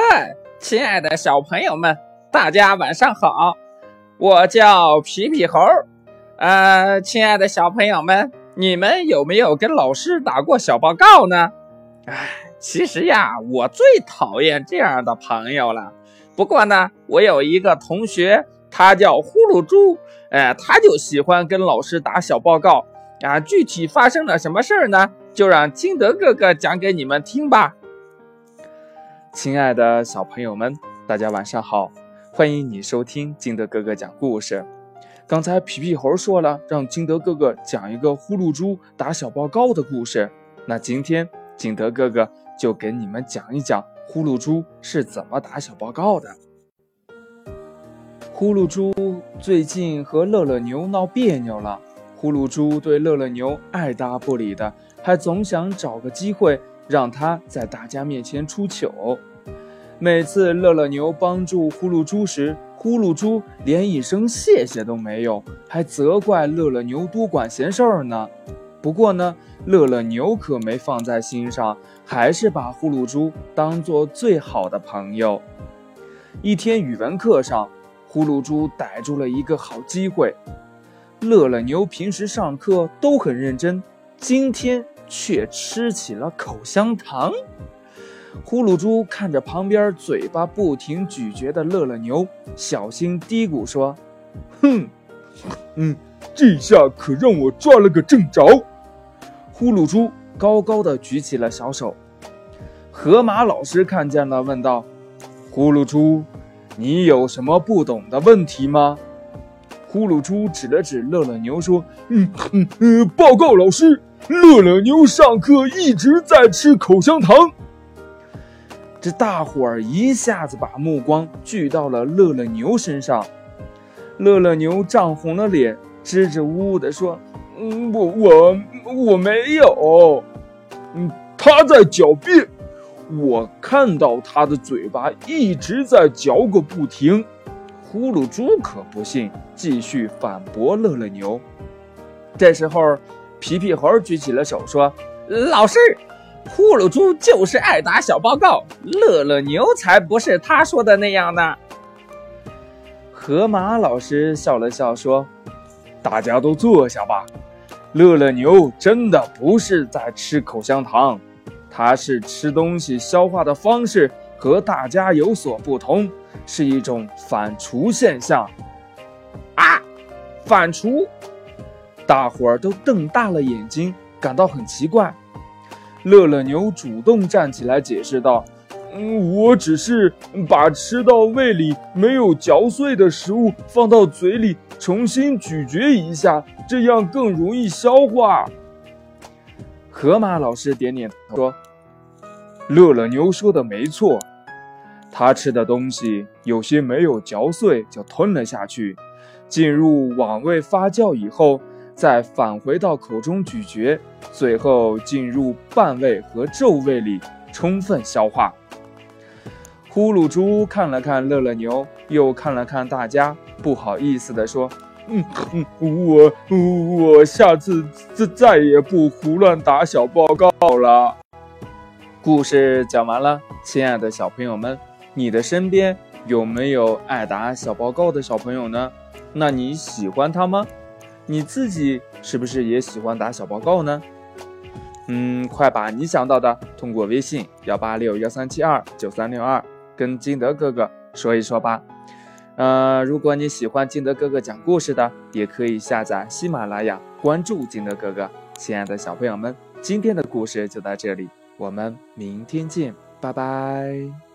嗨，亲爱的小朋友们，大家晚上好！我叫皮皮猴。呃，亲爱的小朋友们，你们有没有跟老师打过小报告呢？哎，其实呀，我最讨厌这样的朋友了。不过呢，我有一个同学，他叫呼噜猪，哎，他就喜欢跟老师打小报告。啊，具体发生了什么事儿呢？就让金德哥哥讲给你们听吧。亲爱的小朋友们，大家晚上好，欢迎你收听金德哥哥讲故事。刚才皮皮猴说了，让金德哥哥讲一个呼噜猪打小报告的故事。那今天金德哥哥就给你们讲一讲呼噜猪是怎么打小报告的。呼噜猪最近和乐乐牛闹别扭了。呼噜猪对乐乐牛爱搭不理的，还总想找个机会让他在大家面前出糗。每次乐乐牛帮助呼噜猪时，呼噜猪连一声谢谢都没有，还责怪乐乐牛多管闲事儿呢。不过呢，乐乐牛可没放在心上，还是把呼噜猪当做最好的朋友。一天语文课上，呼噜猪逮住了一个好机会。乐乐牛平时上课都很认真，今天却吃起了口香糖。呼噜猪看着旁边嘴巴不停咀嚼的乐乐牛，小心嘀咕说：“哼，嗯，这下可让我抓了个正着。”呼噜猪高高的举起了小手。河马老师看见了，问道：“呼噜猪，你有什么不懂的问题吗？”呼噜猪指了指乐乐牛，说：“嗯嗯嗯，报告老师，乐乐牛上课一直在吃口香糖。”这大伙儿一下子把目光聚到了乐乐牛身上。乐乐牛涨红了脸，支支吾吾地说：“嗯，我我我没有。嗯，他在狡辩，我看到他的嘴巴一直在嚼个不停。”呼噜猪可不信，继续反驳乐乐牛。这时候，皮皮猴举起了手，说：“老师，呼噜猪就是爱打小报告，乐乐牛才不是他说的那样呢。”河马老师笑了笑，说：“大家都坐下吧。乐乐牛真的不是在吃口香糖，他是吃东西消化的方式。”和大家有所不同，是一种反刍现象。啊，反刍！大伙儿都瞪大了眼睛，感到很奇怪。乐乐牛主动站起来解释道：“嗯，我只是把吃到胃里没有嚼碎的食物放到嘴里重新咀嚼一下，这样更容易消化。”河马老师点点头说。乐乐牛说的没错，他吃的东西有些没有嚼碎就吞了下去，进入网胃发酵以后，再返回到口中咀嚼，最后进入半胃和皱胃里充分消化。呼噜猪看了看乐乐牛，又看了看大家，不好意思地说：“嗯嗯，我我下次再再也不胡乱打小报告了。”故事讲完了，亲爱的小朋友们，你的身边有没有爱打小报告的小朋友呢？那你喜欢他吗？你自己是不是也喜欢打小报告呢？嗯，快把你想到的通过微信幺八六幺三七二九三六二跟金德哥哥说一说吧。呃，如果你喜欢金德哥哥讲故事的，也可以下载喜马拉雅，关注金德哥哥。亲爱的小朋友们，今天的故事就到这里。我们明天见，拜拜。